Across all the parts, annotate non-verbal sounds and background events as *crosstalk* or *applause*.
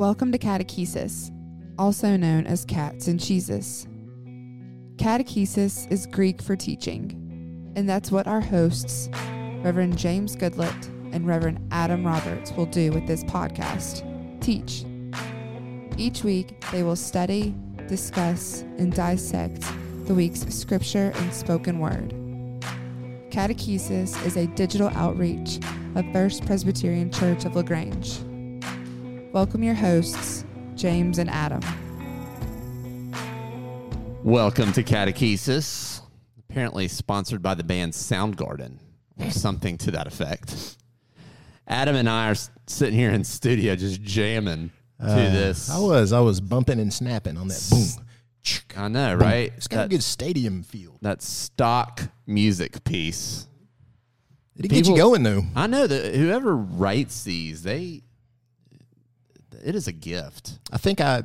Welcome to Catechesis, also known as Cats and Cheeses. Catechesis is Greek for teaching, and that's what our hosts, Reverend James Goodlett and Reverend Adam Roberts, will do with this podcast teach. Each week, they will study, discuss, and dissect the week's scripture and spoken word. Catechesis is a digital outreach of First Presbyterian Church of LaGrange. Welcome your hosts, James and Adam. Welcome to Catechesis, apparently sponsored by the band Soundgarden or *laughs* something to that effect. Adam and I are sitting here in studio just jamming to uh, this. I was, I was bumping and snapping on that boom. I know, right? It's got a That, good stadium feel. that stock music piece. Did it get you People- going though? I know that whoever writes these, they it is a gift. I think I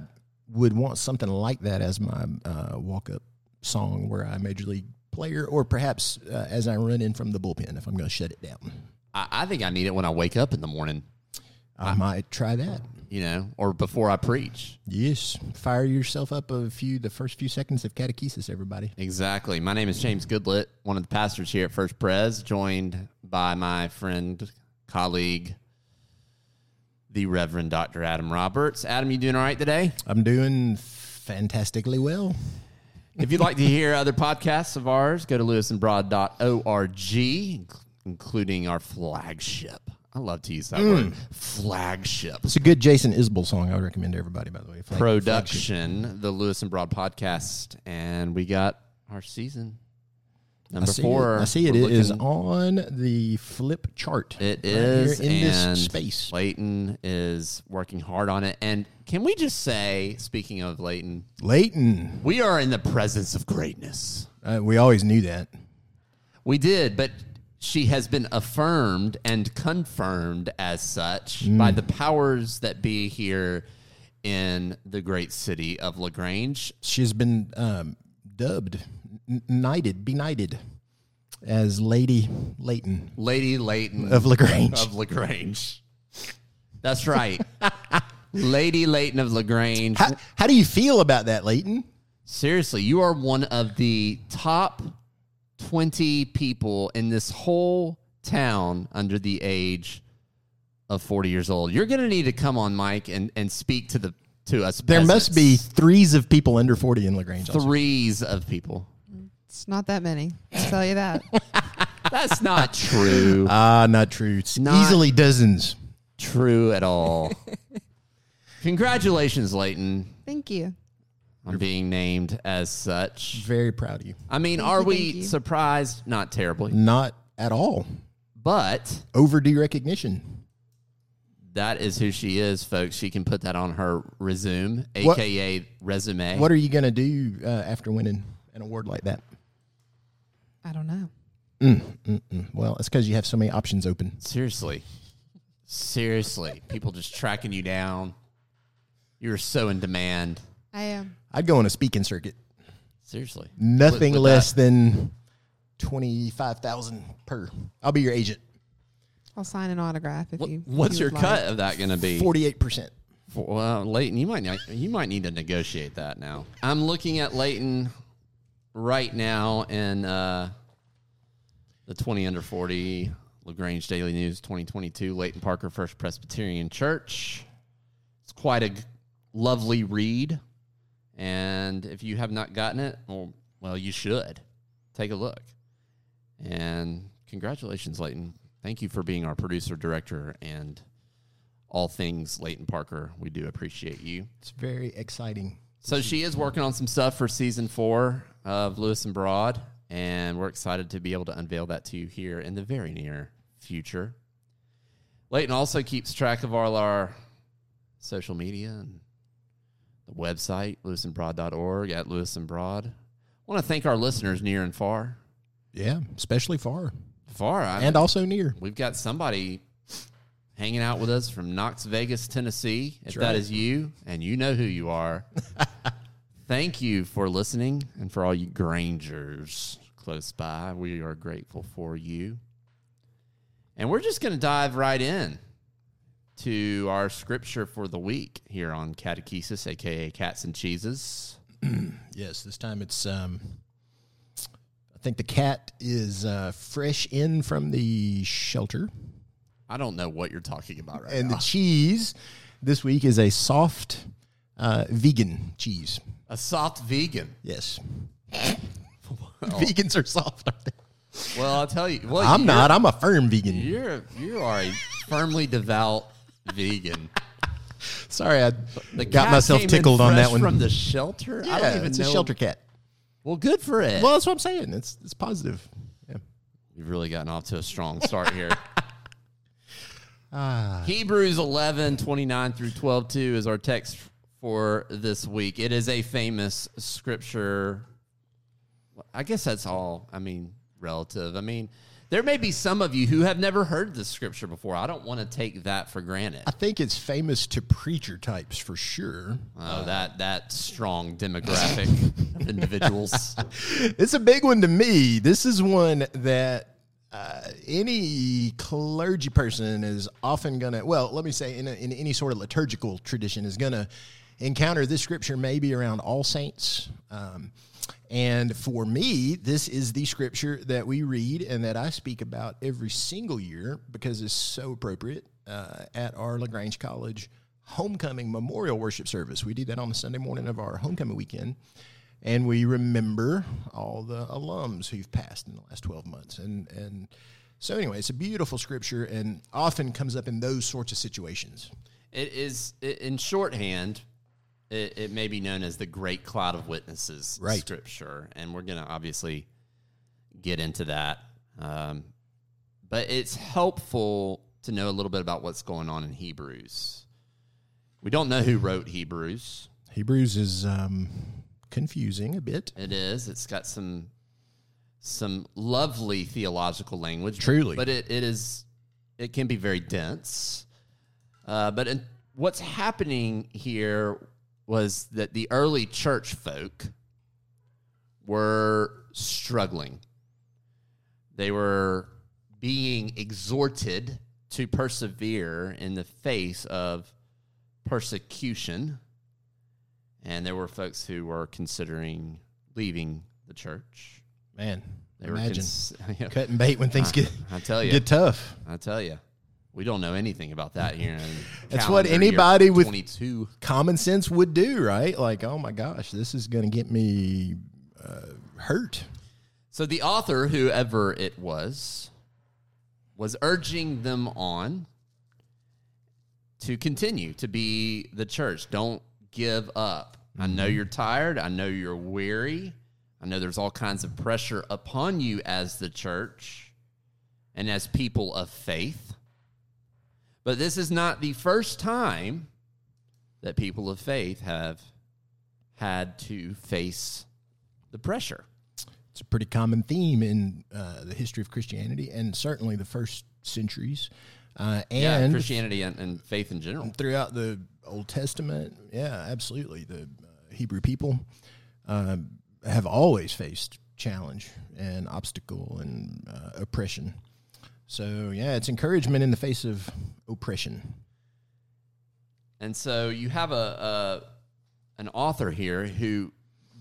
would want something like that as my uh, walk-up song, where I major league player, or perhaps uh, as I run in from the bullpen if I'm going to shut it down. I, I think I need it when I wake up in the morning, I might try that. you know, or before I preach. Yes, fire yourself up a few the first few seconds of catechesis, everybody. Exactly. My name is James Goodlett, one of the pastors here at First Pres, joined by my friend, colleague, the Reverend Dr. Adam Roberts. Adam, you doing all right today? I'm doing fantastically well. if you'd like to hear other podcasts of ours, go to lewisandbroad.org, inc- including our flagship. I love to use that mm. word. Flagship. It's a good Jason Isbell song. I would recommend to everybody. By the way, Flag- flagship. Production, the Lewis and Broad podcast. And we got our season. I Number see four. It. I see it. It is on the flip chart. It right is here in this space. Leighton is working hard on it. And can we just say, speaking of Leighton, Leighton. we are in the presence of greatness. Uh, we always knew that. We did, but she has been affirmed and confirmed as such by the powers that be here in the great city of LaGrange. She's been um, dubbed, knighted, benighted as Lady Leighton Lady Leighton of Lagrange. of LaGrange. That's right. *laughs* Lady Leighton of LaGrange. how, how do you feel about that, Leighton? Seriously, you are one of the top 20 people in this whole town under the age of 40 years old. You're going to need to come on, mic, and, and speak to the to us. There must be threes of people under 40 in Lagrange. also. threes of people. It's not that many, I'll tell you that. *laughs* That's not true. *laughs* Ah, not true. It's Not- easily dozens. true at all. *laughs* Congratulations, Leighton, Thank you. on being named as such. Very proud of you. I mean, Thank are you, we you. surprised? Not terribly, Not at all. but Overdue recognition. That is who she is, folks. She can put that on her resume, What- aka resume. What are you going to do uh, after winning an award like that? I don't know. Mm-mm. Well, it's because you have so many options open. Seriously, seriously, people just tracking you down. You're so in demand. I am. I'd go on a speaking circuit. Seriously, Nothing With- with less that. than twenty five thousand per. I'll be your agent. I'll sign an autograph if What- you. what's if your you'd cut of that going to be? Forty eight percent. Well, Leighton, you might not, you might need to negotiate that now. I'm looking at Leighton right now in uh, the 20 under 40 Lagrange Daily News 2022 Leighton Parker First Presbyterian Church. It's quite a g- lovely read, and if you have not gotten it, well, well, you should take a look. And congratulations, Leighton. Thank you for being our producer, director, and all things Leighton Parker. We do appreciate you. It's very exciting. So she is working on some stuff for season four of Lewis and Broad, and we're excited to be able to unveil that to you here in the very near future. Leighton also keeps track of all our social media and the website, lewisandbroad.org at Lewis and Broad. I want to thank our listeners near and far. Yeah, especially far Far, I and also near. We've got somebody hanging out with us from Knox Vegas, Tennessee. If That's that right. is you, and you know who you are, *laughs* thank you for listening and for all you Grangers close by. We are grateful for you. And we're just going to dive right in. to our scripture for the week here on Catechesis, aka Cats and Cheeses. *clears throat* Yes, this time it's. Um, I think the cat is uh, fresh in from the shelter, I don't know what you're talking about right and now. And *laughs* the cheese this week is a soft uh, vegan cheese. A soft vegan. Yes, *laughs* vegans are soft. Aren't they? Well, I'll tell you. Well, I'm not. I'm a firm vegan. You're you are a firmly devout vegan. Sorry, I The got myself tickled on that one. from the shelter. I yeah, don't even it's know. a shelter cat. Well, good for it. Well, that's what I'm saying. It's it's positive. Yeah. You've really gotten off to a strong start here. *laughs* Ah, Hebrews 11, 29 through 12, 2 is our text for this week. It is a famous scripture. I guess that's all. I mean, relative. I mean, there may be some of you who have never heard this scripture before. I don't want to take that for granted. I think it's famous to preacher types for sure. Oh, that that strong demographic of individuals. *laughs* It's a big one to me. This is one that uh, any clergy person is often going to, well, let me say, in, a, in any sort of liturgical tradition, is going to encounter this scripture maybe around All Saints. Um, and for me, this is the scripture that we read and that I speak about every single year because it's so appropriate uh, at our LaGrange College homecoming memorial worship service. We do that on the Sunday morning of our homecoming weekend and we remember all the alums who've passed in the last 12 months and and so anyway it's a beautiful scripture and often comes up in those sorts of situations It is in shorthand. It, it may be known as the Great Cloud of Witnesses Right. scripture, and we're going to obviously get into that. Um, but it's helpful to know a little bit about what's going on in Hebrews. We don't know who wrote Hebrews. hebrews is um, confusing a bit It is. It's got some some lovely theological language. Truly. but it, it is it can be very dense. Uh, but in, what's happening here was that the early church folk were struggling. They were being exhorted to persevere in the face of persecution. And there were folks who were considering leaving the church. man They were imagine cons- *laughs* yeah. cutting bait when things get I tell you, get tough I tell you, we don't know anything about that here. *laughs* That's what anybody with- 22. common sense would do right like oh my gosh this is going to get me uh, hurt So the author, whoever it was, was urging them on to continue to be the church. Don't give up. I know you're tired. I know you're weary. I know there's all kinds of pressure upon you as the church and as people of faith. But this is not the first time that people of faith have had to face the pressure. It's a pretty common theme in uh, the history of Christianity and certainly the first centuries. Uh, yeah, and Christianity and, and faith in general. throughout the Old Testament, yeah, absolutely. The uh, Hebrew people um, have always faced challenge and obstacle and uh, oppression. So, yeah, it's encouragement in the face of oppression. And so you have a, a an author here who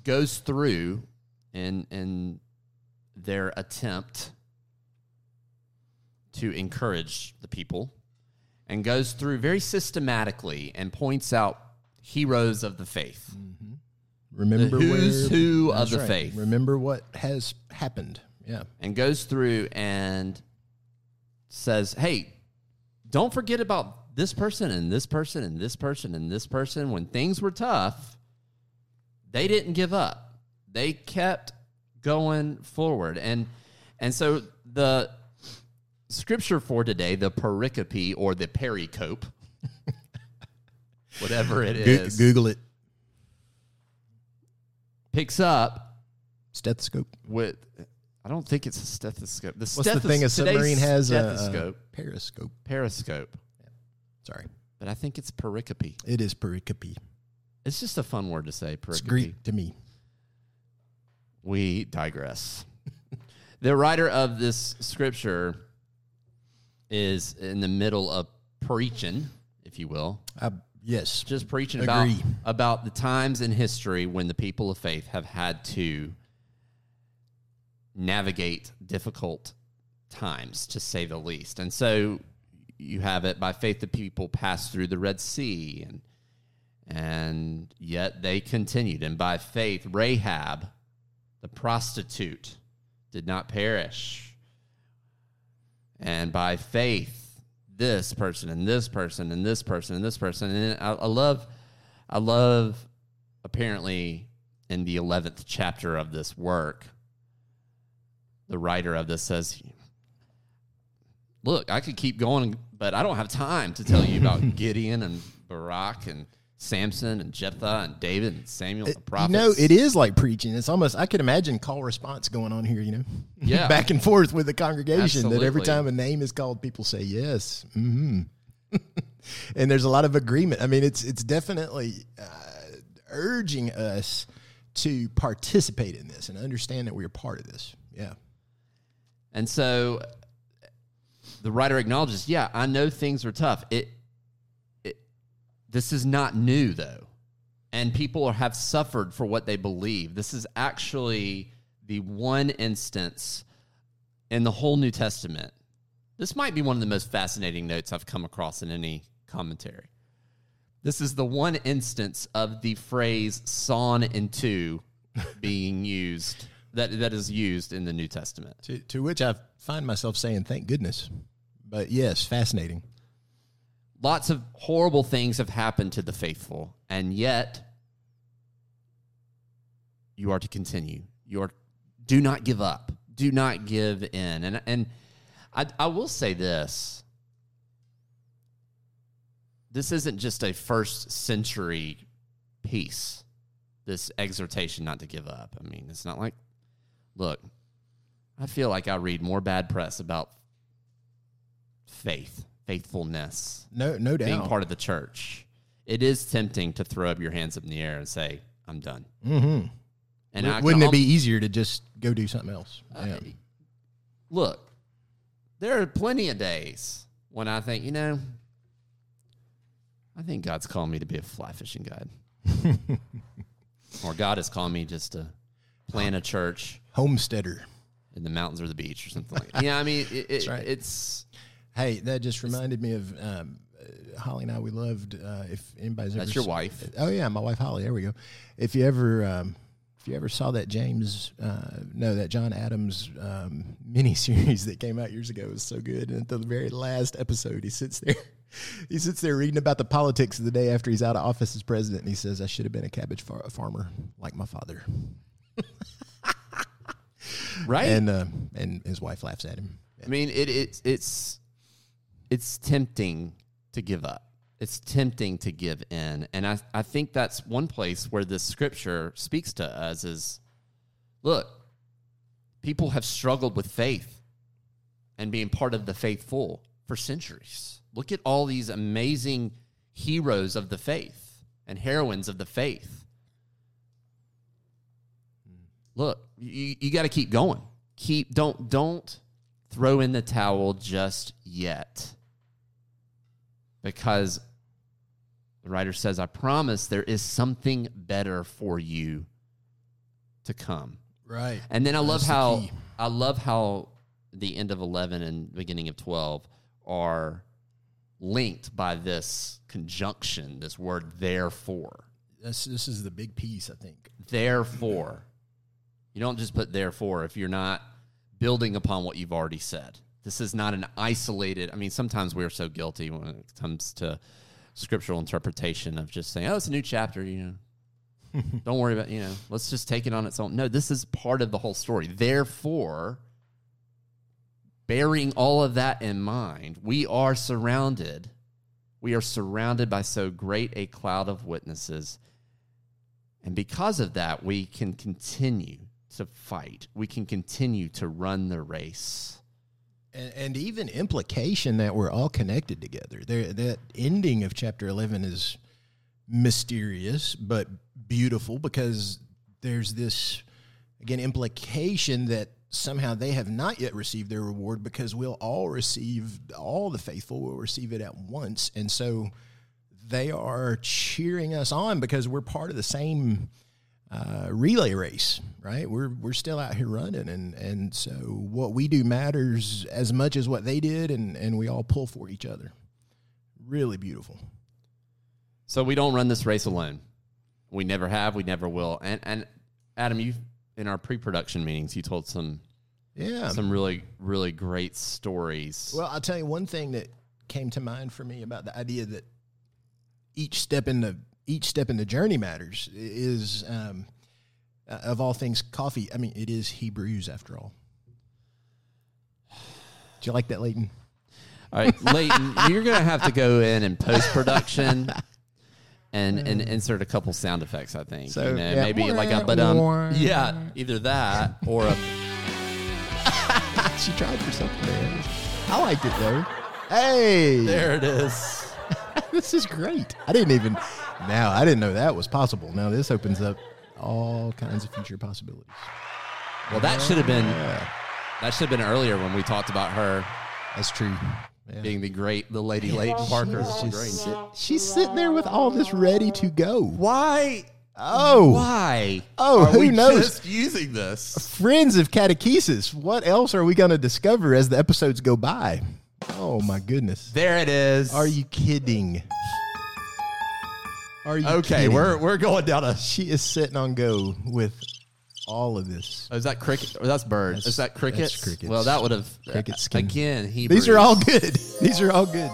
goes through in in their attempt to encourage the people and goes through very systematically and points out heroes of the faith. Mm-hmm. Remember The who's where, who of the right. faith. Remember what has happened. Yeah. and goes through and says, "Hey, don't forget about this person and this person and this person and this person when things were tough, they didn't give up. They kept going forward." And and so the scripture for today, the pericope or the pericope, *laughs* whatever it is. Google it. picks up Stethoscope. with I don't think it's a stethoscope. The What's the thing a submarine has? A, a stethoscope, periscope. periscope, Sorry. but I think it's pericope. It is pericope. It's just a fun word to say. It's Pericope. Greek to me. We digress. *laughs* the writer of this scripture is in the middle of preaching if you will. Uh, yes. Just preaching Agree. about about the times in history when the people of faith have had to navigate difficult times, to say the least. And so you have it by faith the people passed through the Red Sea and and yet they continued. And by faith, Rahab, the prostitute, did not perish. And by faith, this person and this person and this person and this person. And I, I love, I love apparently in the 11th chapter of this work, the writer of this says, Look, I could keep going, but I don't have time to tell you about *laughs* Gideon and Barak and Samson and Jephthah and David and Samuel, the You know, it is like preaching. It's almost I could imagine call response going on here. You know, *laughs* Yeah. back and forth with the congregation. That every time a name is called, people say yes. hmm *laughs* and there's a lot of agreement. I mean, it's it's definitely uh, urging us to participate in this and understand that we are part of this. Yeah. And so the writer acknowledges, yeah, I know things are tough. It, it this is not new though. And people are, have suffered for what they believe. This is actually the one instance in the whole New Testament. This might be one of the most fascinating notes I've come across in any commentary. This is the one instance of the phrase sawn in two *laughs* being used that, that is used in the New Testament. To, to which I find myself saying, thank goodness. But yes, fascinating. Lots of horrible things have happened to the faithful, and yet you are to continue. You are do not give up. Do not give in. And and I, I will say this. This isn't just a first century piece, this exhortation not to give up. I mean, it's not like, look, I feel like I read more bad press about faith, faithfulness, No, no doubt. being part of the church. It is tempting to throw up your hands up in the air and say, I'm done. mm-hmm. And I Wouldn't it be easier to just go do something else? Yeah. look, there are plenty of days when I think, you know, I think God's calling me to be a fly fishing guide. *laughs* or God is calling me just to plant a church Homesteader. in the mountains or the beach or something like that. Yeah, I mean, it, it, right. it's Hey, that just reminded me of um, Holly and I. We loved. Uh, if anybody's ever that's your s- wife. Oh yeah, my wife Holly. There we go. If you ever, um, if you ever saw that James, uh, no, that John Adams um, mini series that came out years ago it was so good. And at the very last episode, he sits there. *laughs* He sits there reading about the politics of the day after he's out of office as president, and he says, "I should have been a cabbage far- farmer like my father." Right? And uh, and his wife laughs at him. I mean, it, it's it's it's tempting to give up. It's tempting to give in, and I I think that's one place where this scripture speaks to us is, look, people have struggled with faith and being part of the faithful for centuries. Look at all these amazing heroes of the faith and heroines of the faith. Look, you, you got to keep going. Keep don't don't throw in the towel just yet. Because the writer says, I promise there is something better for you to come. Right. And then I love That's how. I love how the end of 11 and beginning of 12 are linked by this conjunction, this word therefore. This this is the big piece, I think. Therefore. You don't just put therefore if you're not building upon what you've already said. This is not an isolated. I mean, sometimes we're so guilty when it comes to scriptural interpretation of just saying, "Oh, it's a new chapter," you know. *laughs* don't worry about, you know, let's just take it on its own. No, this is part of the whole story. Therefore, bearing all of that in mind, we are surrounded we are surrounded by so great a cloud of witnesses and because of that, we can continue to fight. We can continue to run the race. And, and even implication that we're all connected together. There, that ending of chapter eleven is mysterious but beautiful because there's this again implication that somehow they have not yet received their reward because we'll all receive all the faithful will receive it at once and so they are cheering us on because we're part of the same uh, relay race, right? We're we're still out here running, and and so what we do matters as much as what they did, and and we all pull for each other. Really beautiful. So we don't run this race alone. We never have. We never will. And and Adam, you in our pre-production meetings, you told some Yeah. some really really great stories. Well, I'll tell you one thing that came to mind for me about the idea that each step in the each step in the journey matters is um, uh, of all things coffee. I mean, it is Hebrews after all. Do you like that, Leighton? All right, Leighton, you're gonna have to go in and post production. And, and insert a couple sound effects, I think. So, you know, yeah. maybe like a but um, yeah, either that or a *laughs* she tried for something. Man. I liked it though. Hey, there it is. *laughs* this is great. I didn't even now I didn't know that was possible. Now this opens up all kinds of future possibilities. Well, that should have been that should have been earlier when we talked about her That's true. Yeah. being the great the lady Leighton Parker. She's, sit- she's sitting there with all this ready to go. Why? Oh, Why? Oh, who knows? Just using this. friends of catechesis. What else are we going to discover as the episodes go by? Oh my goodness! There it is. Are you kidding? Are you okay? kidding? We're we're going down a. *laughs* she is sitting on go with all of this. Oh, is that cricket? Or that's bird. That's- is that cricket? crickets. Well, that would have Cricket skin. Uh, again. He. These are all good. *laughs* These are all good.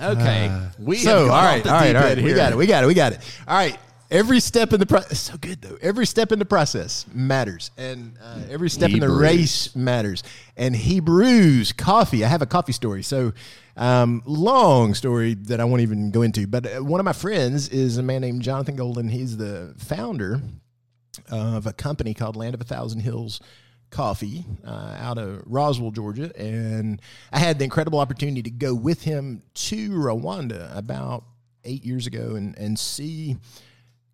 okay. Uh, we so have all gone right, off the all right, deep all right. end We got it. We got it. We got it. All right. Every step in the process, so good though. Every step in the process matters, and uh, every step in the race matters. And Hebrews coffee. I have a coffee story. So um, long story that I won't even go into. But uh, one of my friends is a man named Jonathan Golden. He's the founder of a company called Land of a Thousand Hills Coffee uh, out of Roswell, Georgia. And I had the incredible opportunity to go with him to Rwanda about eight years ago and, and see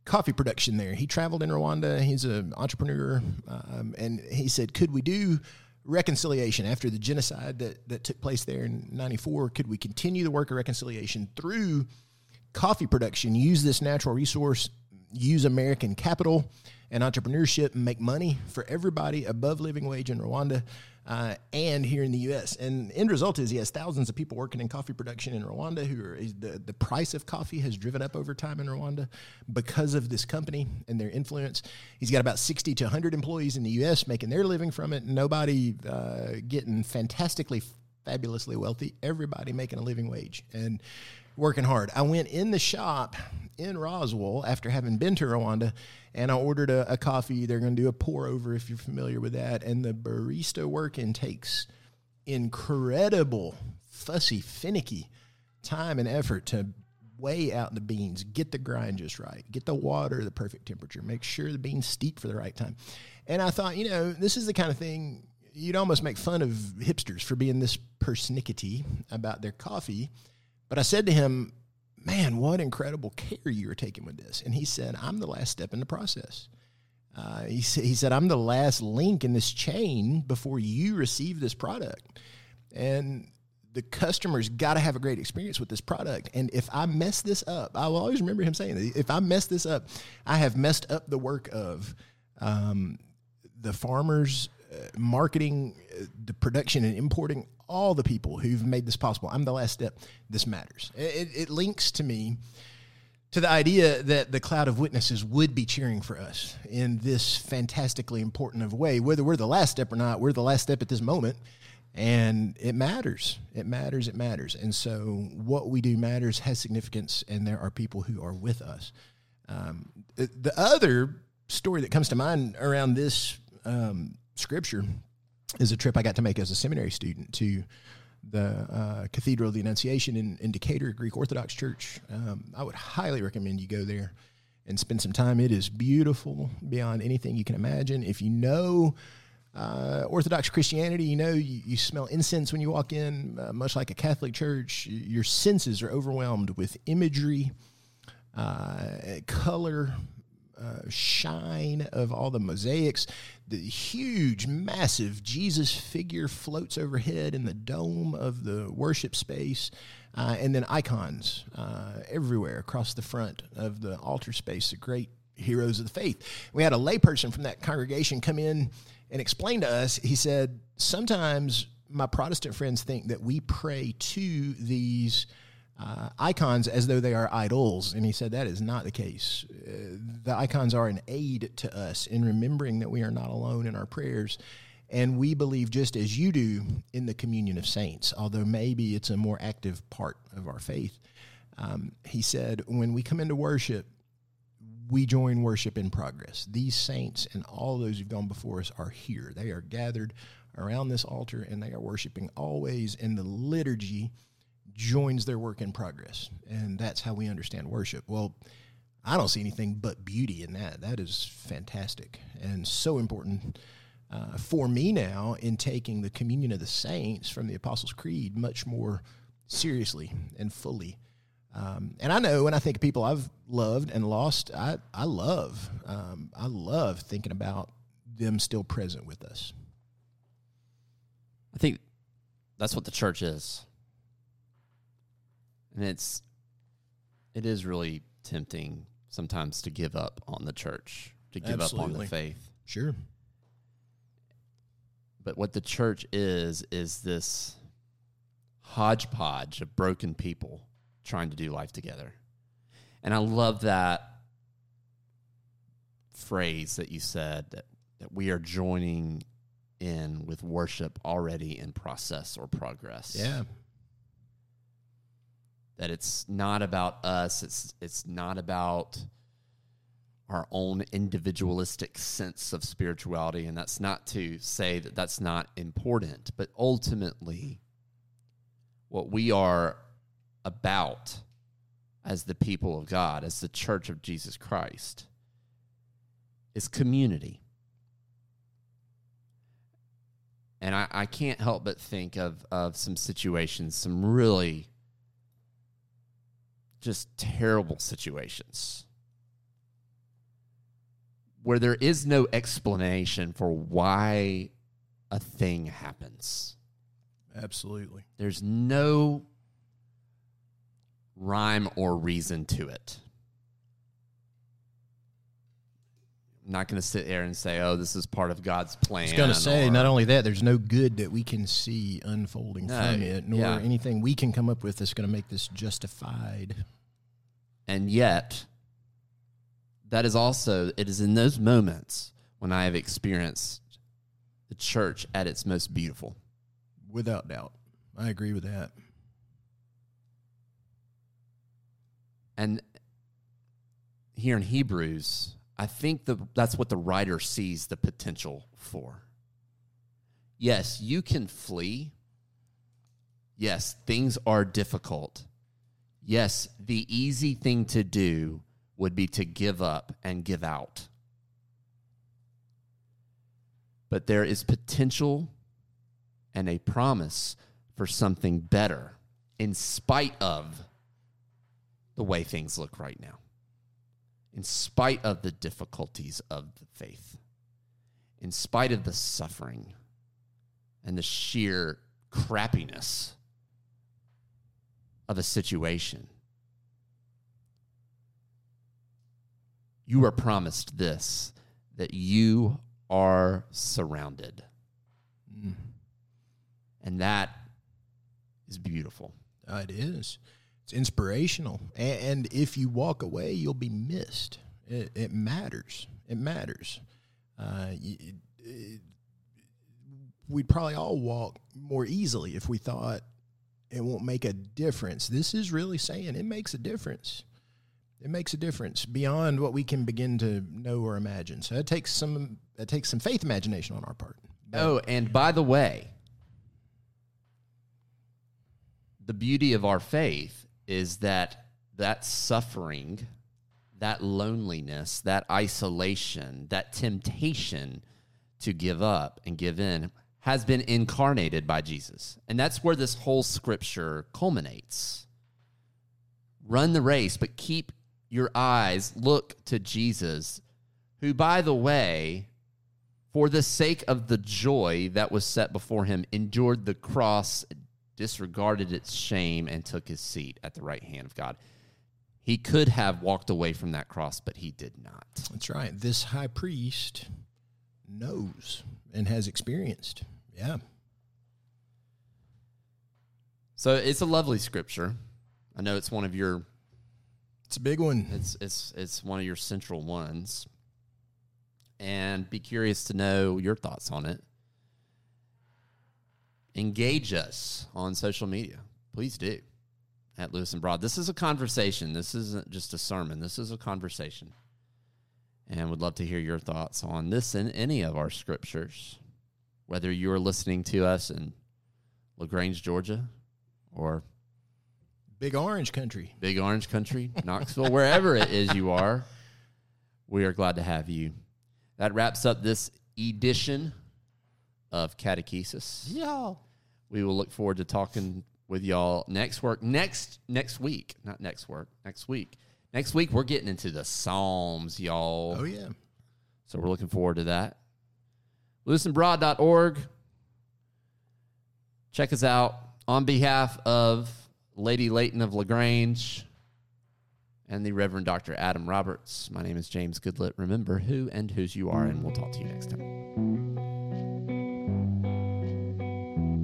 coffee production there. He traveled in Rwanda. He's an entrepreneur. Um, and he said, Could we do reconciliation after the genocide that, that took place there in 94? Could we continue the work of reconciliation through coffee production, use this natural resource, use American capital and entrepreneurship, and make money for everybody above living wage in Rwanda uh, and here in the U.S. And end result is he has thousands of people working in coffee production in Rwanda who are the, the price of coffee has driven up over time in Rwanda because of this company and their influence. He's got about 60 to 100 employees in the U.S. making their living from it. Nobody uh, getting fantastically fabulously wealthy, everybody making a living wage and working hard. I went in the shop in Roswell after having been to Rwanda and I ordered a, a coffee. They're going to do a pour over if you're familiar with that. And the barista working takes incredible, fussy, finicky time and effort to weigh out the beans, get the grind just right, get the water the perfect temperature, make sure the beans steep for the right time. And I thought, you know, this is the kind of thing you'd almost make fun of hipsters for being this persnickety about their coffee. But I said to him, Man, what incredible care you are taking with this. And he said, I'm the last step in the process. Uh, he, he said, I'm the last link in this chain before you receive this product. And the customer's got to have a great experience with this product. And if I mess this up, I will always remember him saying, if I mess this up, I have messed up the work of um, the farmers, uh, marketing, uh, the production and importing, all the people who've made this possible. I'm the last step. This matters. It, it, links to me to the idea that the cloud of witnesses would be cheering for us in this fantastically important of way. Whether we're the last step or not, we're the last step at this moment. And it matters. It matters. It matters. And so what we do matters, has significance, and there are people who are with us. Um, the, the other story that comes to mind around this um, scripture is a trip I got to make as a seminary student to the uh, Cathedral of the Annunciation in, in Decatur, Greek Orthodox Church. Um, I would highly recommend you go there and spend some time. It is beautiful beyond anything you can imagine. If you know uh, Orthodox Christianity, you know you, you smell incense when you walk in, uh, much like a Catholic church. Your senses are overwhelmed with imagery, uh, color, uh, shine of all the mosaics. The huge, massive Jesus figure floats overhead in the dome of the worship space. uh, and then icons uh, everywhere across the front of the altar space. The great heroes of the faith. We had a layperson from that congregation come in and explain to us. He said, Sometimes my Protestant friends think that we pray to these uh, icons as though they are idols. And he said that is not the case. Uh, the icons are an aid to us in remembering that we are not alone in our prayers. And we believe just as you do in the communion of saints, although maybe it's a more active part of our faith. Um, he said, when we come into worship, we join worship in progress. These saints and all those who've gone before us are here. They are gathered around this altar and they are worshiping always in the liturgy joins their work in progress. And that's how we understand worship. Well, I don't see anything but beauty in that. That is fantastic and so important uh, for me now in taking the communion of the saints from the Apostles' Creed much more seriously and fully. Um, and I know when I think of people I've loved and lost, I, I love, um, I love thinking about them still present with us. I think that's what the church is. And it's it is really tempting sometimes to give up on the church, to give up on the faith. Sure. But what the church is is this hodgepodge of broken people trying to do life together. And I love that phrase that you said that, that we are joining in with worship already in process or progress. Yeah. That it's not about us it's it's not about our own individualistic sense of spirituality and that's not to say that that's not important but ultimately what we are about as the people of God as the church of Jesus Christ is community. And I, I can't help but think of, of some situations, some really just terrible situations where there is no explanation for why a thing happens. Absolutely. There's no rhyme or reason to it. I'm not going to sit there and say, "Oh, this is part of God's plan." I was going to say, or- not only that, there's no good that we can see unfolding No, from it, nor yeah. anything we can come up with that's going to make this justified. And yet, that is also, it is in those moments when I have experienced the church at its most beautiful. Without doubt. I agree with that. And here in Hebrews, I think the, that's what the writer sees the potential for. Yes, you can flee. Yes, things are difficult. Yes, the easy thing to do would be to give up and give out. But there is potential and a promise for something better in spite of the way things look right now, in spite of the difficulties of the faith, in spite of the suffering and the sheer crappiness of a situation. You are promised this that you are surrounded. Mm. And that is beautiful. Uh, it is. It's inspirational. And, and if you walk away, you'll be missed. It, it matters. It matters. Uh, it, it, we'd probably all walk more easily if we thought it won't make a difference. This is really saying it makes a difference. It makes a difference beyond what we can begin to know or imagine. So it takes some it takes some faith imagination on our part. But Oh, and by the way, the beauty of our faith is that that suffering, that loneliness, that isolation, that temptation to give up and give in has been incarnated by Jesus. And that's where this whole scripture culminates. Run the race, but keep your eyes, look to Jesus, who, by the way, for the sake of the joy that was set before him, endured the cross, disregarded its shame and took his seat at the right hand of God. He could have walked away from that cross, but he did not. That's right. This high priest knows and has experienced. Yeah. So it's a lovely scripture. I know it's one of your It's a big one. it's it's it's one of your central ones. And be curious to know your thoughts on it. Engage us on social media. Please do. At Lewis and Broad. This is a conversation. This isn't just a sermon. This is a conversation. And would love to hear your thoughts on this and any of our scriptures. Whether you're listening to us in LaGrange, Georgia, or Big Orange Country. Big Orange Country, *laughs* Knoxville, wherever it is you are, we are glad to have you. That wraps up this edition of Catechesis. Yeah. We will look forward to talking with y'all next work next next week, not next work, next week. Next week we're getting into the Psalms, y'all. Oh, yeah. So we're looking forward to that. LewisandBroad.org. Check us out on behalf of Lady Leighton of LaGrange and the Reverend Dr. Adam Roberts. My name is James Goodlett. Remember who and whose you are, and we'll talk to you next time.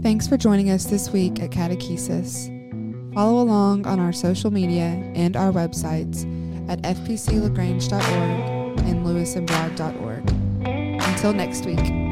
Thanks for joining us this week at Catechesis. Follow along on our social media and our websites at fpclagrange.org and lewisandbroad.org. Until next week.